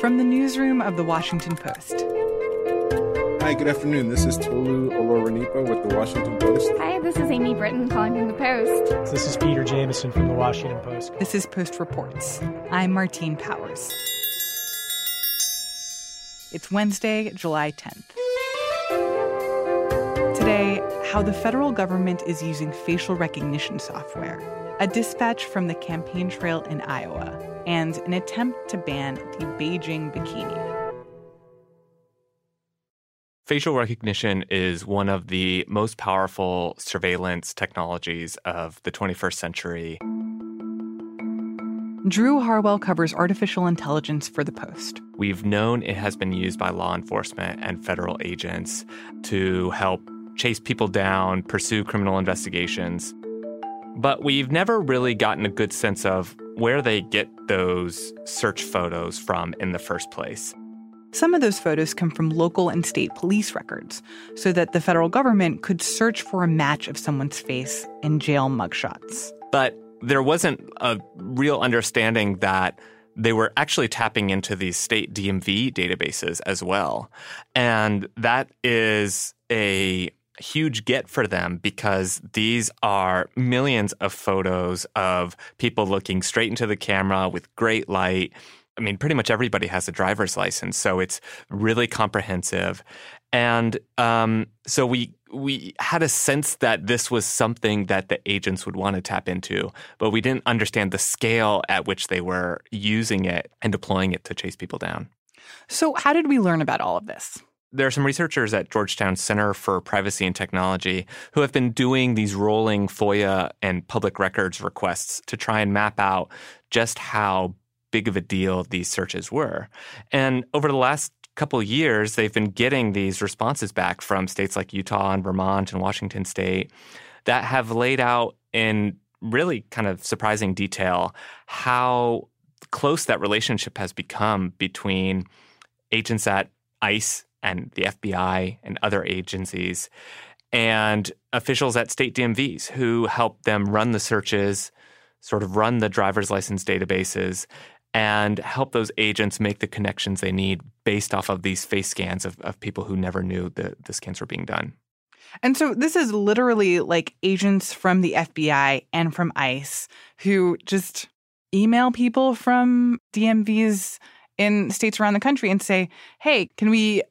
From the newsroom of The Washington Post. Hi, good afternoon. This is Tolu Olorunnipa with The Washington Post. Hi, this is Amy Brittain calling from The Post. This is Peter Jamison from The Washington Post. This is Post Reports. I'm Martine Powers. It's Wednesday, July 10th. Today, how the federal government is using facial recognition software, a dispatch from the campaign trail in Iowa, and an attempt to ban the Beijing bikini. Facial recognition is one of the most powerful surveillance technologies of the 21st century. Drew Harwell covers artificial intelligence for The Post. We've known it has been used by law enforcement and federal agents to help chase people down, pursue criminal investigations. But we've never really gotten a good sense of where they get those search photos from in the first place. Some of those photos come from local and state police records so that the federal government could search for a match of someone's face in jail mugshots. But there wasn't a real understanding that they were actually tapping into these state DMV databases as well. And that is a huge get for them because these are millions of photos of people looking straight into the camera with great light. I mean, pretty much everybody has a driver's license, so it's really comprehensive. And um, so we we had a sense that this was something that the agents would want to tap into, but we didn't understand the scale at which they were using it and deploying it to chase people down. So, how did we learn about all of this? There are some researchers at Georgetown Center for Privacy and Technology who have been doing these rolling FOIA and public records requests to try and map out just how big of a deal these searches were. And over the last couple years, they've been getting these responses back from states like Utah and Vermont and Washington State that have laid out in really kind of surprising detail how close that relationship has become between agents at ICE and the FBI and other agencies and officials at state DMVs who help them run the searches, sort of run the driver's license databases, and help those agents make the connections they need based off of these face scans of, of people who never knew that the scans were being done. And so this is literally like agents from the FBI and from ICE who just email people from DMVs in states around the country and say, hey, can we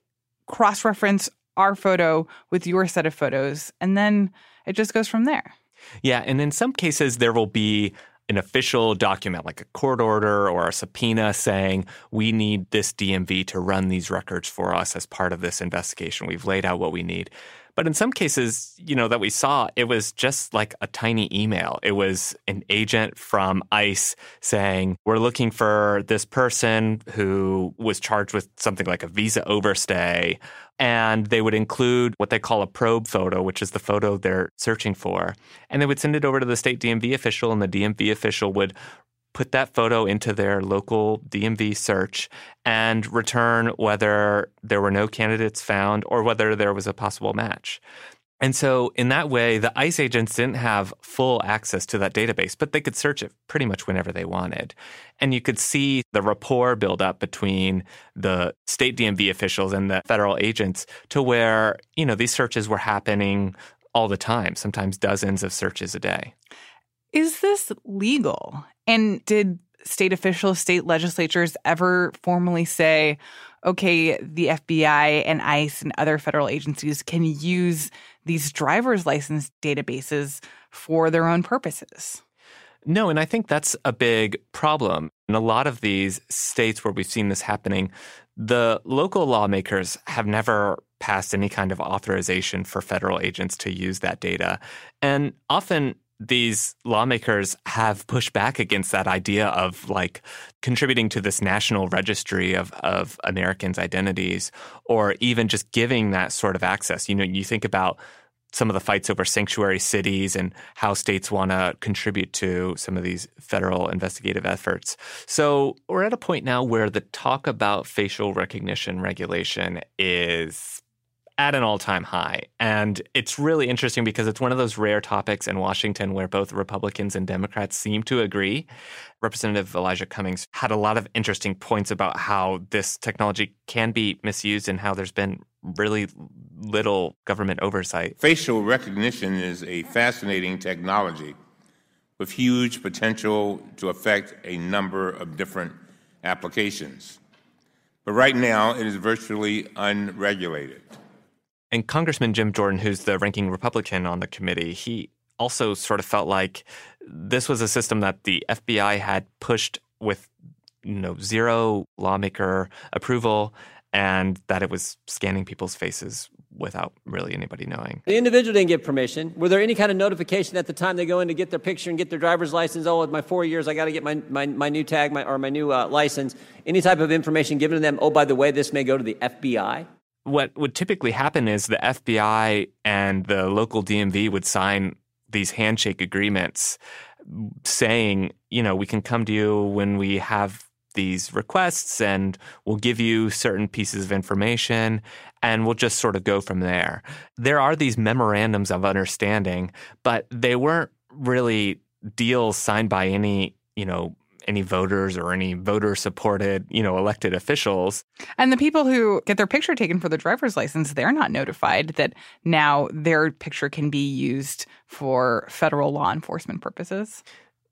cross reference our photo with your set of photos? And then it just goes from there. Yeah. And in some cases, there will be an official document like a court order or a subpoena saying we need this DMV to run these records for us as part of this investigation. We've laid out what we need. But in some cases, you know, that we saw, it was just like a tiny email. It was an agent from ICE saying, We're looking for this person who was charged with something like a visa overstay. And they would include what they call a probe photo, which is the photo they're searching for. And they would send it over to the state DMV official, and the DMV official would put that photo into their local DMV search and return whether there were no candidates found or whether there was a possible match. And so, in that way, the ICE agents didn't have full access to that database, but they could search it pretty much whenever they wanted. And you could see the rapport build up between the state DMV officials and the federal agents to where, you know, these searches were happening all the time, sometimes dozens of searches a day. Is this legal? And did state officials, state legislatures ever formally say, okay, the FBI and ICE and other federal agencies can use these driver's license databases for their own purposes? No, and I think that's a big problem. In a lot of these states where we've seen this happening, the local lawmakers have never passed any kind of authorization for federal agents to use that data. And often these lawmakers have pushed back against that idea of like contributing to this national registry of, of Americans' identities or even just giving that sort of access. You know, you think about some of the fights over sanctuary cities and how states want to contribute to some of these federal investigative efforts. So we're at a point now where the talk about facial recognition regulation is at an all time high. And it's really interesting because it's one of those rare topics in Washington where both Republicans and Democrats seem to agree. Representative Elijah Cummings had a lot of interesting points about how this technology can be misused and how there's been really little government oversight. Facial recognition is a fascinating technology with huge potential to affect a number of different applications. But right now, it is virtually unregulated. And Congressman Jim Jordan, who's the ranking Republican on the committee, he also sort of felt like this was a system that the FBI had pushed with you know zero lawmaker approval and that it was scanning people's faces without really anybody knowing. The individual didn't get permission. Were there any kind of notification at the time they go in to get their picture and get their driver's license? Oh, with my four years, I got to get my, my, my, new tag my, or my new uh, license. Any type of information given to them? Oh, by the way, this may go to the FBI what would typically happen is the FBI and the local DMV would sign these handshake agreements saying, you know, we can come to you when we have these requests and we'll give you certain pieces of information and we'll just sort of go from there. There are these memorandums of understanding, but they weren't really deals signed by any, you know, any voters or any voter supported, you know, elected officials. And the people who get their picture taken for the driver's license, they're not notified that now their picture can be used for federal law enforcement purposes.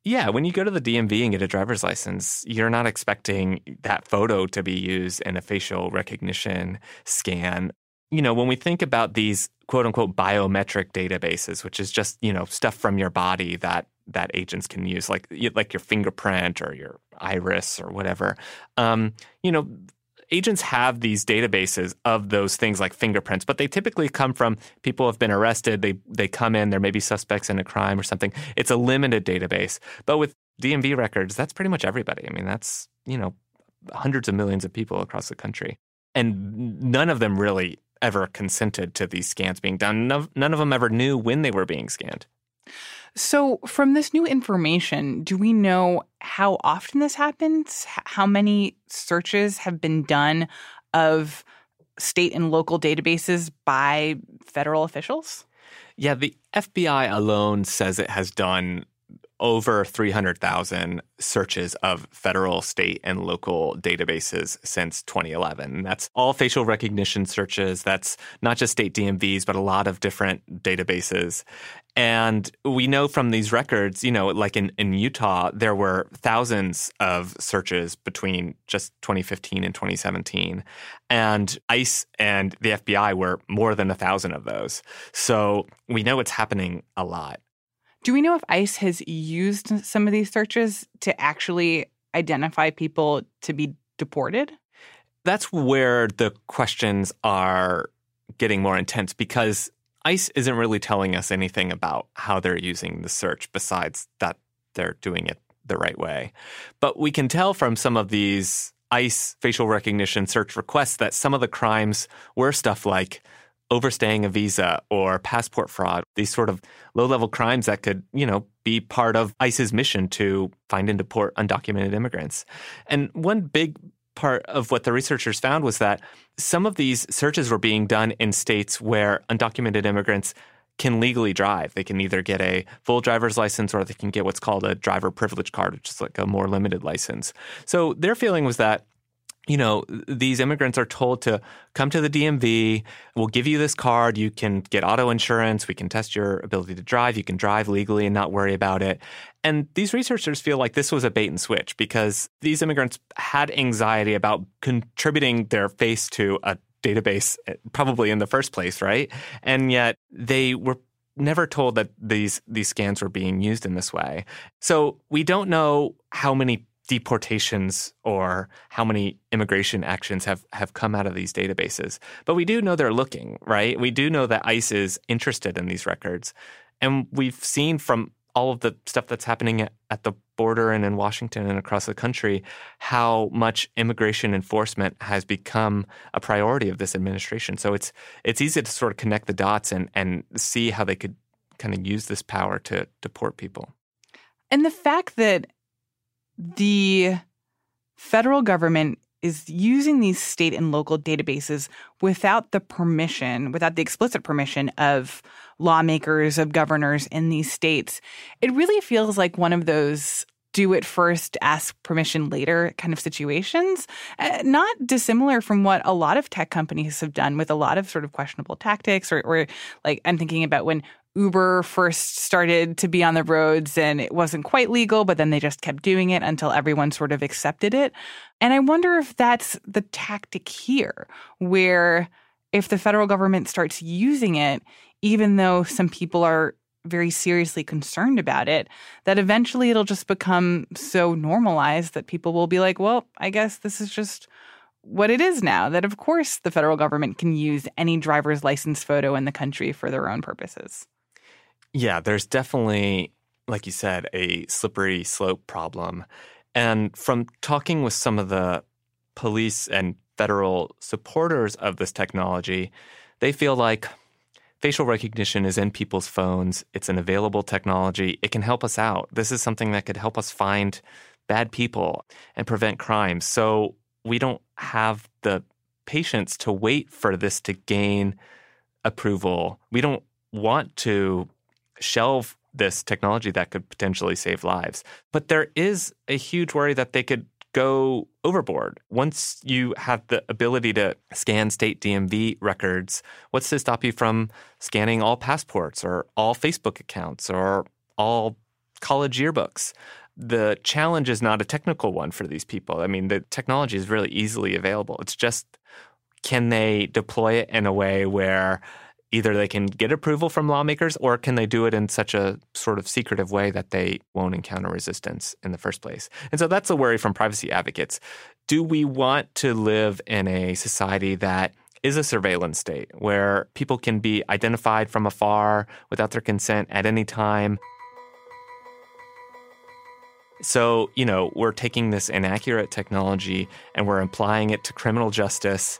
Yeah, when you go to the DMV and get a driver's license, you're not expecting that photo to be used in a facial recognition scan. You know, when we think about these quote unquote biometric databases, which is just, you know, stuff from your body that that agents can use, like like your fingerprint or your iris or whatever. Um, you know, agents have these databases of those things like fingerprints, but they typically come from people who have been arrested. They they come in, there may be suspects in a crime or something. It's a limited database. But with DMV records, that's pretty much everybody. I mean, that's you know hundreds of millions of people across the country, and none of them really ever consented to these scans being done. None of them ever knew when they were being scanned. So, from this new information, do we know how often this happens? How many searches have been done of state and local databases by federal officials? Yeah, the FBI alone says it has done over 300,000 searches of federal, state, and local databases since 2011. That's all facial recognition searches. That's not just state DMVs, but a lot of different databases. And we know from these records, you know, like in, in Utah, there were thousands of searches between just 2015 and 2017. And ICE and the FBI were more than a thousand of those. So we know it's happening a lot. Do we know if ICE has used some of these searches to actually identify people to be deported? That's where the questions are getting more intense because ICE isn't really telling us anything about how they're using the search besides that they're doing it the right way. But we can tell from some of these ICE facial recognition search requests that some of the crimes were stuff like overstaying a visa or passport fraud, these sort of low level crimes that could, you know, be part of ICE's mission to find and deport undocumented immigrants. And one big part of what the researchers found was that some of these searches were being done in states where undocumented immigrants can legally drive. They can either get a full driver's license or they can get what's called a driver privilege card, which is like a more limited license. So their feeling was that you know, these immigrants are told to come to the DMV. We'll give you this card. You can get auto insurance. We can test your ability to drive. You can drive legally and not worry about it. And these researchers feel like this was a bait and switch because these immigrants had anxiety about contributing their face to a database, eh, probably in the first place, right? And yet they were never told that these these scans were being used in this way. So we don't know how many deportations or how many immigration actions have, have come out of these databases. But we do know they're looking, right? We do know that ICE is interested in these records. And we've seen from all of the stuff that's happening at, the border and in Washington and across the country how much immigration enforcement has become a priority of this administration. So it's it's easy to sort of connect the dots and, and see how they could kind of use this power to deport people. And the fact that the federal government is using these state and local databases without the permission, without the explicit permission of lawmakers, of governors in these states. It really feels like one of those do it first, ask permission later kind of situations. Uh, not dissimilar from what a lot of tech companies have done with a lot of sort of questionable tactics, or, or like I'm thinking about when Uber first started to be on the roads and it wasn't quite legal, but then they just kept doing it until everyone sort of accepted it. And I wonder if that's the tactic here, where if the federal government starts using it, even though some people are very seriously concerned about it, that eventually it'll just become so normalized that people will be like, well, I guess this is just what it is now. That of course the federal government can use any driver's license photo in the country for their own purposes. Yeah, there's definitely, like you said, a slippery slope problem. And from talking with some of the police and federal supporters of this technology, they feel like facial recognition is in people's phones. It's an available technology. It can help us out. This is something that could help us find bad people and prevent crime. So we don't have the patience to wait for this to gain approval. We don't want to shelve this technology that could potentially save lives. But there is a huge worry that they could go overboard. Once you have the ability to scan state DMV records, what's to stop you from scanning all passports or all Facebook accounts or all college yearbooks? The challenge is not a technical one for these people. I mean, the technology is really easily available. It's just can they deploy it in a way where either they can get approval from lawmakers or can they do it in such a sort of secretive way that they won't encounter resistance in the first place. And so that's a worry from privacy advocates. Do we want to live in a society that is a surveillance state where people can be identified from afar without their consent at any time? So, you know, we're taking this inaccurate technology and we're applying it to criminal justice.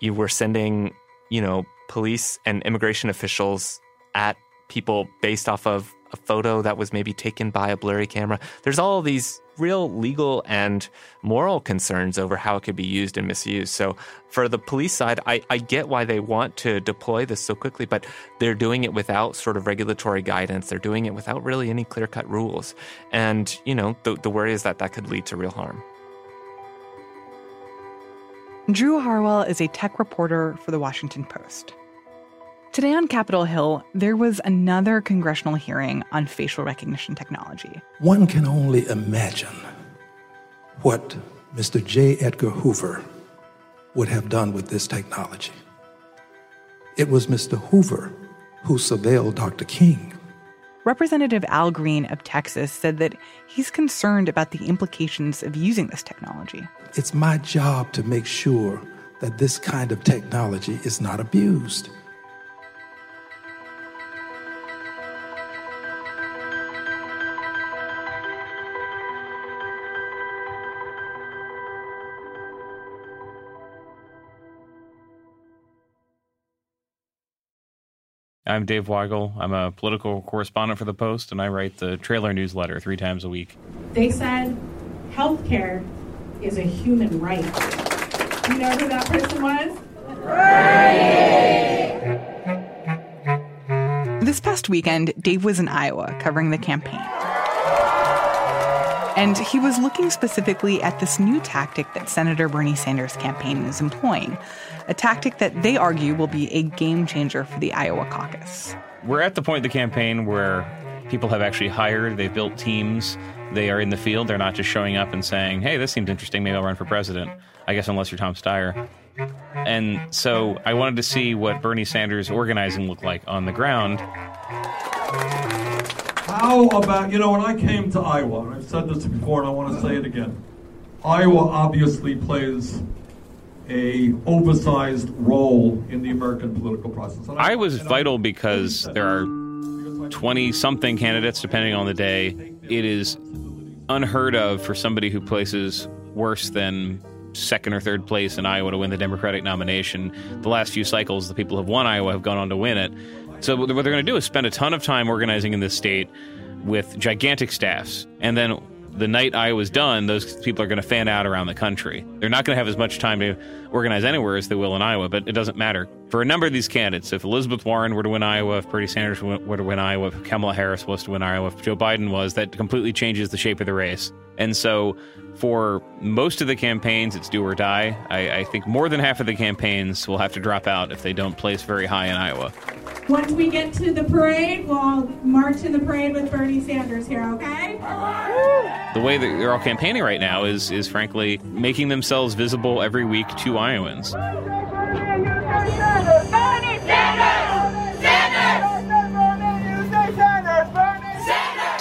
You were sending, you know, police and immigration officials at people based off of a photo that was maybe taken by a blurry camera. There's all these real legal and moral concerns over how it could be used and misused. So, for the police side, I, I get why they want to deploy this so quickly, but they're doing it without sort of regulatory guidance. They're doing it without really any clear cut rules. And, you know, the, the worry is that that could lead to real harm. Drew Harwell is a tech reporter for The Washington Post. Today on Capitol Hill, there was another congressional hearing on facial recognition technology. One can only imagine what Mr. J. Edgar Hoover would have done with this technology. It was Mr. Hoover who surveilled Dr. King. Representative Al Green of Texas said that he's concerned about the implications of using this technology. It's my job to make sure that this kind of technology is not abused. I'm Dave Weigel. I'm a political correspondent for The Post, and I write the trailer newsletter three times a week. They said healthcare is a human right. You know who that person was? This past weekend, Dave was in Iowa covering the campaign. And he was looking specifically at this new tactic that Senator Bernie Sanders' campaign is employing, a tactic that they argue will be a game changer for the Iowa caucus. We're at the point of the campaign where people have actually hired, they've built teams, they are in the field, they're not just showing up and saying, hey, this seems interesting, maybe I'll run for president. I guess unless you're Tom Steyer. And so I wanted to see what Bernie Sanders' organizing looked like on the ground. How about, you know, when I came to Iowa, and I've said this before and I want to say it again, Iowa obviously plays a oversized role in the American political process. And I, was vital because there are 20 something candidates depending on the day. It is unheard of for somebody who places worse than second or third place in Iowa to win the Democratic nomination. The last few cycles, the people who have won Iowa have gone on to win it. So what they're going to do is spend a ton of time organizing in this state with gigantic staffs, and then the night Iowa's done, those people are going to fan out around the country. They're not going to have as much time to organize anywhere as they will in Iowa, but it doesn't matter. For a number of these candidates, if Elizabeth Warren were to win Iowa, if Bernie Sanders were to win Iowa, if Kamala Harris was to win Iowa, if Joe Biden was, that completely changes the shape of the race. And so for most of the campaigns, it's do or die. I, I think more than half of the campaigns will have to drop out if they don't place very high in Iowa. Once we get to the parade, we'll march in the parade with Bernie Sanders here, okay? The way that they're all campaigning right now is, is frankly making themselves visible every week to Iowans.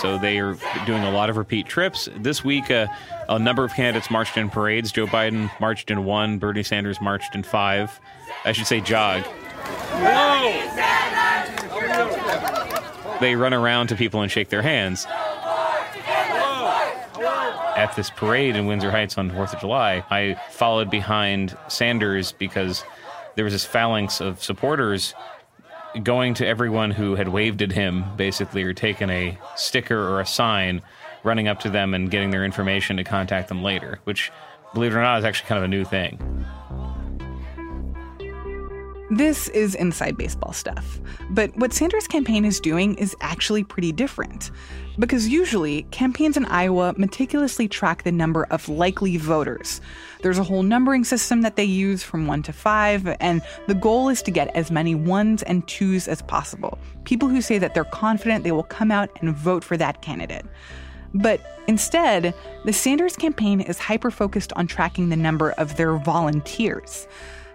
So they are doing a lot of repeat trips. This week, uh, a number of candidates marched in parades. Joe Biden marched in one, Bernie Sanders marched in five. I should say jog. They run around to people and shake their hands. At this parade in Windsor Heights on 4th of July, I followed behind Sanders because there was this phalanx of supporters going to everyone who had waved at him, basically, or taken a sticker or a sign, running up to them and getting their information to contact them later, which, believe it or not, is actually kind of a new thing. This is inside baseball stuff. But what Sanders' campaign is doing is actually pretty different. Because usually, campaigns in Iowa meticulously track the number of likely voters. There's a whole numbering system that they use from one to five, and the goal is to get as many ones and twos as possible. People who say that they're confident they will come out and vote for that candidate. But instead, the Sanders campaign is hyper focused on tracking the number of their volunteers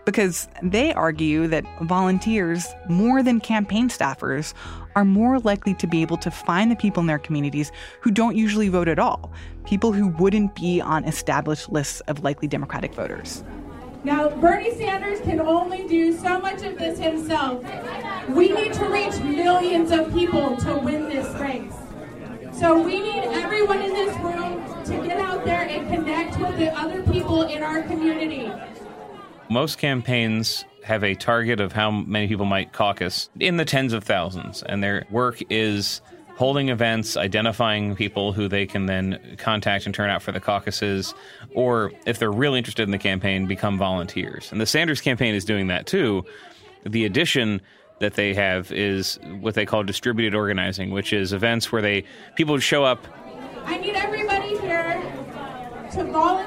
because they argue that volunteers, more than campaign staffers, are more likely to be able to find the people in their communities who don't usually vote at all, people who wouldn't be on established lists of likely Democratic voters. Now, Bernie Sanders can only do so much of this himself. We need to reach millions of people to win this race. So we need everyone in this room to get out there and connect with the other people in our community. Most campaigns have a target of how many people might caucus in the tens of thousands, and their work is holding events, identifying people who they can then contact and turn out for the caucuses, or if they're really interested in the campaign, become volunteers. And the Sanders campaign is doing that too. The addition that they have is what they call distributed organizing, which is events where they people show up. I need everybody here to volunteer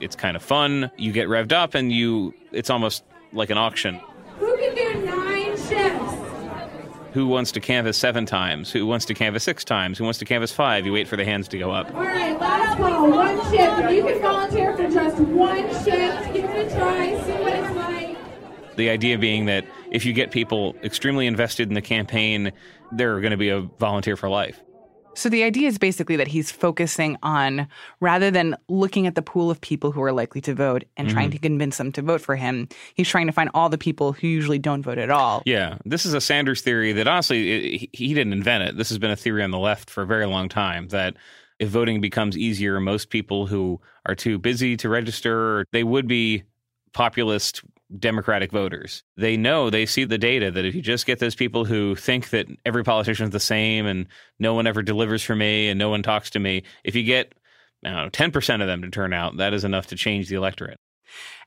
it's kind of fun. You get revved up, and you it's almost like an auction. Who can do nine shifts? Who wants to canvass seven times? Who wants to canvass six times? Who wants to canvass five? You wait for the hands to go up. All right, last call. One shift. If you can volunteer for just one shift, give it a try. See what it's like. The idea being that if you get people extremely invested in the campaign, they're going to be a volunteer for life. So the idea is basically that he's focusing on rather than looking at the pool of people who are likely to vote and mm-hmm. trying to convince them to vote for him, he's trying to find all the people who usually don't vote at all. Yeah, this is a Sanders theory that honestly he didn't invent it. This has been a theory on the left for a very long time that if voting becomes easier, most people who are too busy to register, they would be populist Democratic voters. They know, they see the data that if you just get those people who think that every politician is the same and no one ever delivers for me and no one talks to me, if you get, I don't know, 10% of them to turn out, that is enough to change the electorate.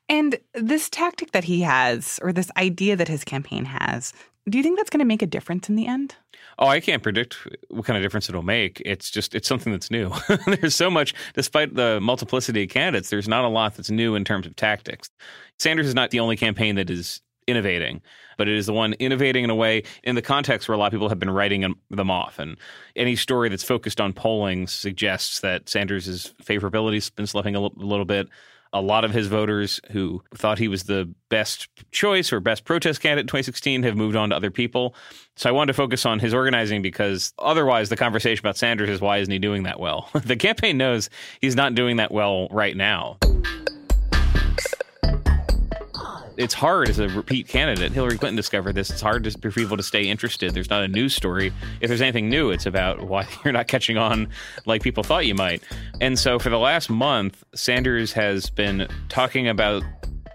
And this tactic that he has, or this idea that his campaign has, do you think that's going to make a difference in the end? Oh, I can't predict what kind of difference it'll make. It's just it's something that's new. there's so much, despite the multiplicity of candidates, there's not a lot that's new in terms of tactics. Sanders is not the only campaign that is innovating, but it is the one innovating in a way in the context where a lot of people have been writing them off. And any story that's focused on polling suggests that Sanders' favorability has been slipping a little bit a lot of his voters who thought he was the best choice or best protest candidate in 2016 have moved on to other people. So I wanted to focus on his organizing because otherwise the conversation about Sanders is why isn't he doing that well? the campaign knows he's not doing that well right now it's hard as a repeat candidate. Hillary Clinton discovered this. It's hard for people to stay interested. There's not a news story. If there's anything new, it's about why you're not catching on like people thought you might. And so for the last month, Sanders has been talking about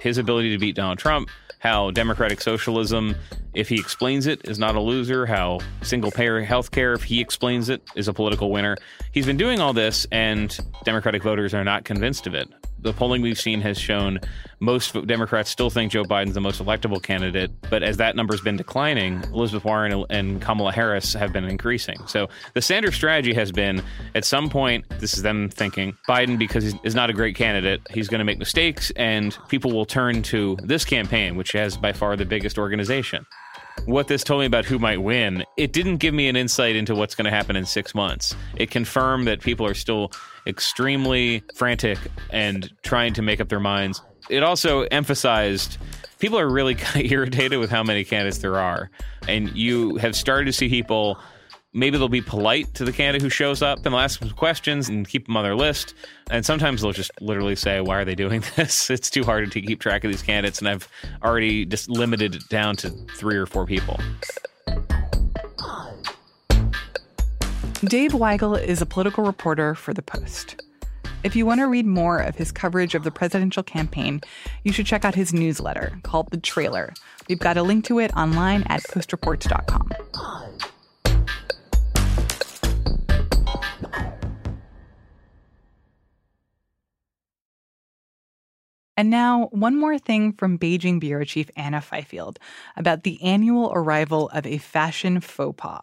his ability to beat Donald Trump, how democratic socialism, if he explains it, is not a loser, how single payer health care, if he explains it, is a political winner. He's been doing all this, and Democratic voters are not convinced of it the polling we've seen has shown most Democrats still think Joe Biden's the most electable candidate. But as that number's been declining, Elizabeth Warren and Kamala Harris have been increasing. So the Sanders strategy has been at some point, this is them thinking Biden, because he's not a great candidate, he's going to make mistakes, and people will turn to this campaign, which has by far the biggest organization what this told me about who might win, it didn't give me an insight into what's going to happen in six months. It confirmed that people are still extremely frantic and trying to make up their minds. It also emphasized people are really kind of irritated with how many candidates there are. And you have started to see people maybe they'll be polite to the candidate who shows up and they'll ask some questions and keep them on their list. And sometimes they'll just literally say, Why are they doing this? It's too hard to keep track of these candidates. And I've already just limited it down to three or four people. Dave Weigel is a political reporter for The Post. If you want to read more of his coverage of the presidential campaign, you should check out his newsletter called The Trailer. We've got a link to it online at postreports.com. And now, one more thing from Beijing bureau chief Anna Fifield about the annual arrival of a fashion faux pas.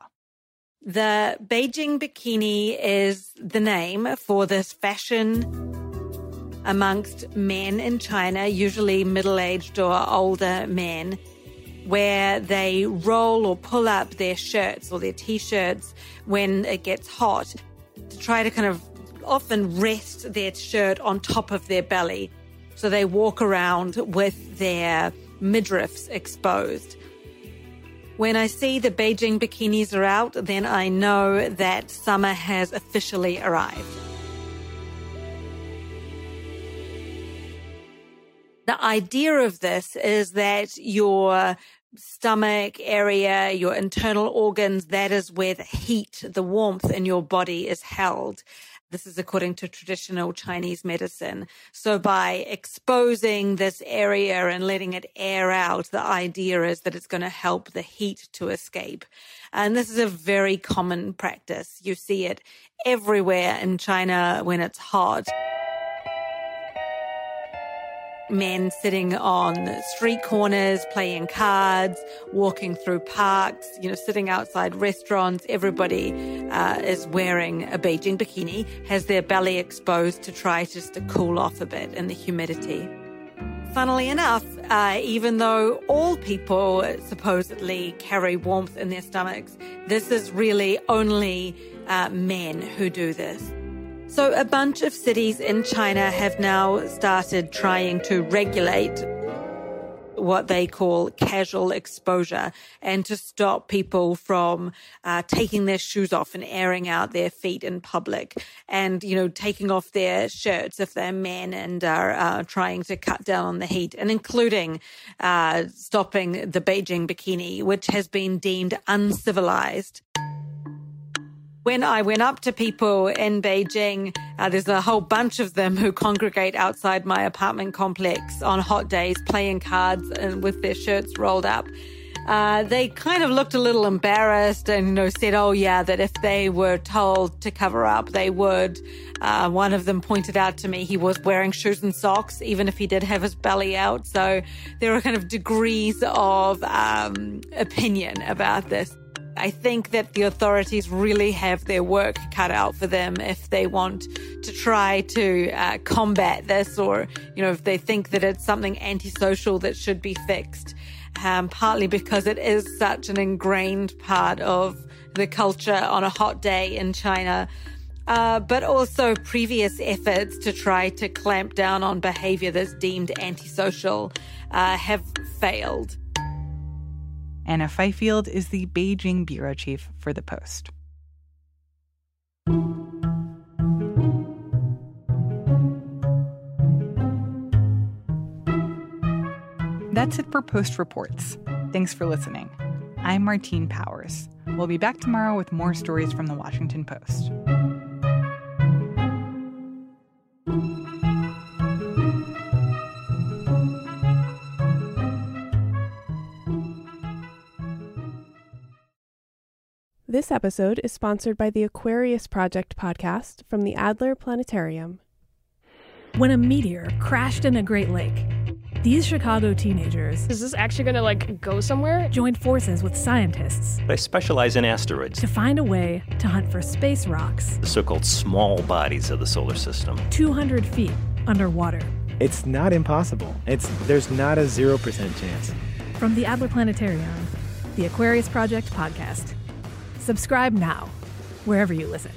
The Beijing bikini is the name for this fashion amongst men in China, usually middle aged or older men, where they roll or pull up their shirts or their t shirts when it gets hot to try to kind of often rest their shirt on top of their belly. So they walk around with their midriffs exposed. When I see the Beijing bikinis are out, then I know that summer has officially arrived. The idea of this is that your stomach area, your internal organs, that is where the heat, the warmth in your body is held. This is according to traditional Chinese medicine. So by exposing this area and letting it air out, the idea is that it's going to help the heat to escape. And this is a very common practice. You see it everywhere in China when it's hot men sitting on street corners, playing cards, walking through parks, you know, sitting outside restaurants. Everybody uh, is wearing a Beijing bikini, has their belly exposed to try just to cool off a bit in the humidity. Funnily enough, uh, even though all people supposedly carry warmth in their stomachs, this is really only uh, men who do this. So, a bunch of cities in China have now started trying to regulate what they call casual exposure and to stop people from uh, taking their shoes off and airing out their feet in public and, you know, taking off their shirts if they're men and are uh, trying to cut down on the heat and including uh, stopping the Beijing bikini, which has been deemed uncivilized when I went up to people in Beijing, uh, there's a whole bunch of them who congregate outside my apartment complex on hot days playing cards and with their shirts rolled up. Uh, they kind of looked a little embarrassed and you know said, "Oh yeah, that if they were told to cover up, they would." Uh, one of them pointed out to me he was wearing shoes and socks, even if he did have his belly out. So there are kind of degrees of um, opinion about this. I think that the authorities really have their work cut out for them if they want to try to uh, combat this or, you know, if they think that it's something antisocial that should be fixed. Um, partly because it is such an ingrained part of the culture on a hot day in China. Uh, but also previous efforts to try to clamp down on behavior that's deemed antisocial uh, have failed. Anna Fifield is the Beijing bureau chief for The Post. That's it for Post Reports. Thanks for listening. I'm Martine Powers. We'll be back tomorrow with more stories from the Washington Post. This episode is sponsored by the Aquarius Project podcast from the Adler Planetarium. When a meteor crashed in a Great Lake, these Chicago teenagers Is this actually going to like go somewhere? joined forces with scientists They specialize in asteroids, to find a way to hunt for space rocks the so called small bodies of the solar system. 200 feet underwater. It's not impossible. It's there's not a 0% chance. From the Adler Planetarium, the Aquarius Project podcast. Subscribe now, wherever you listen.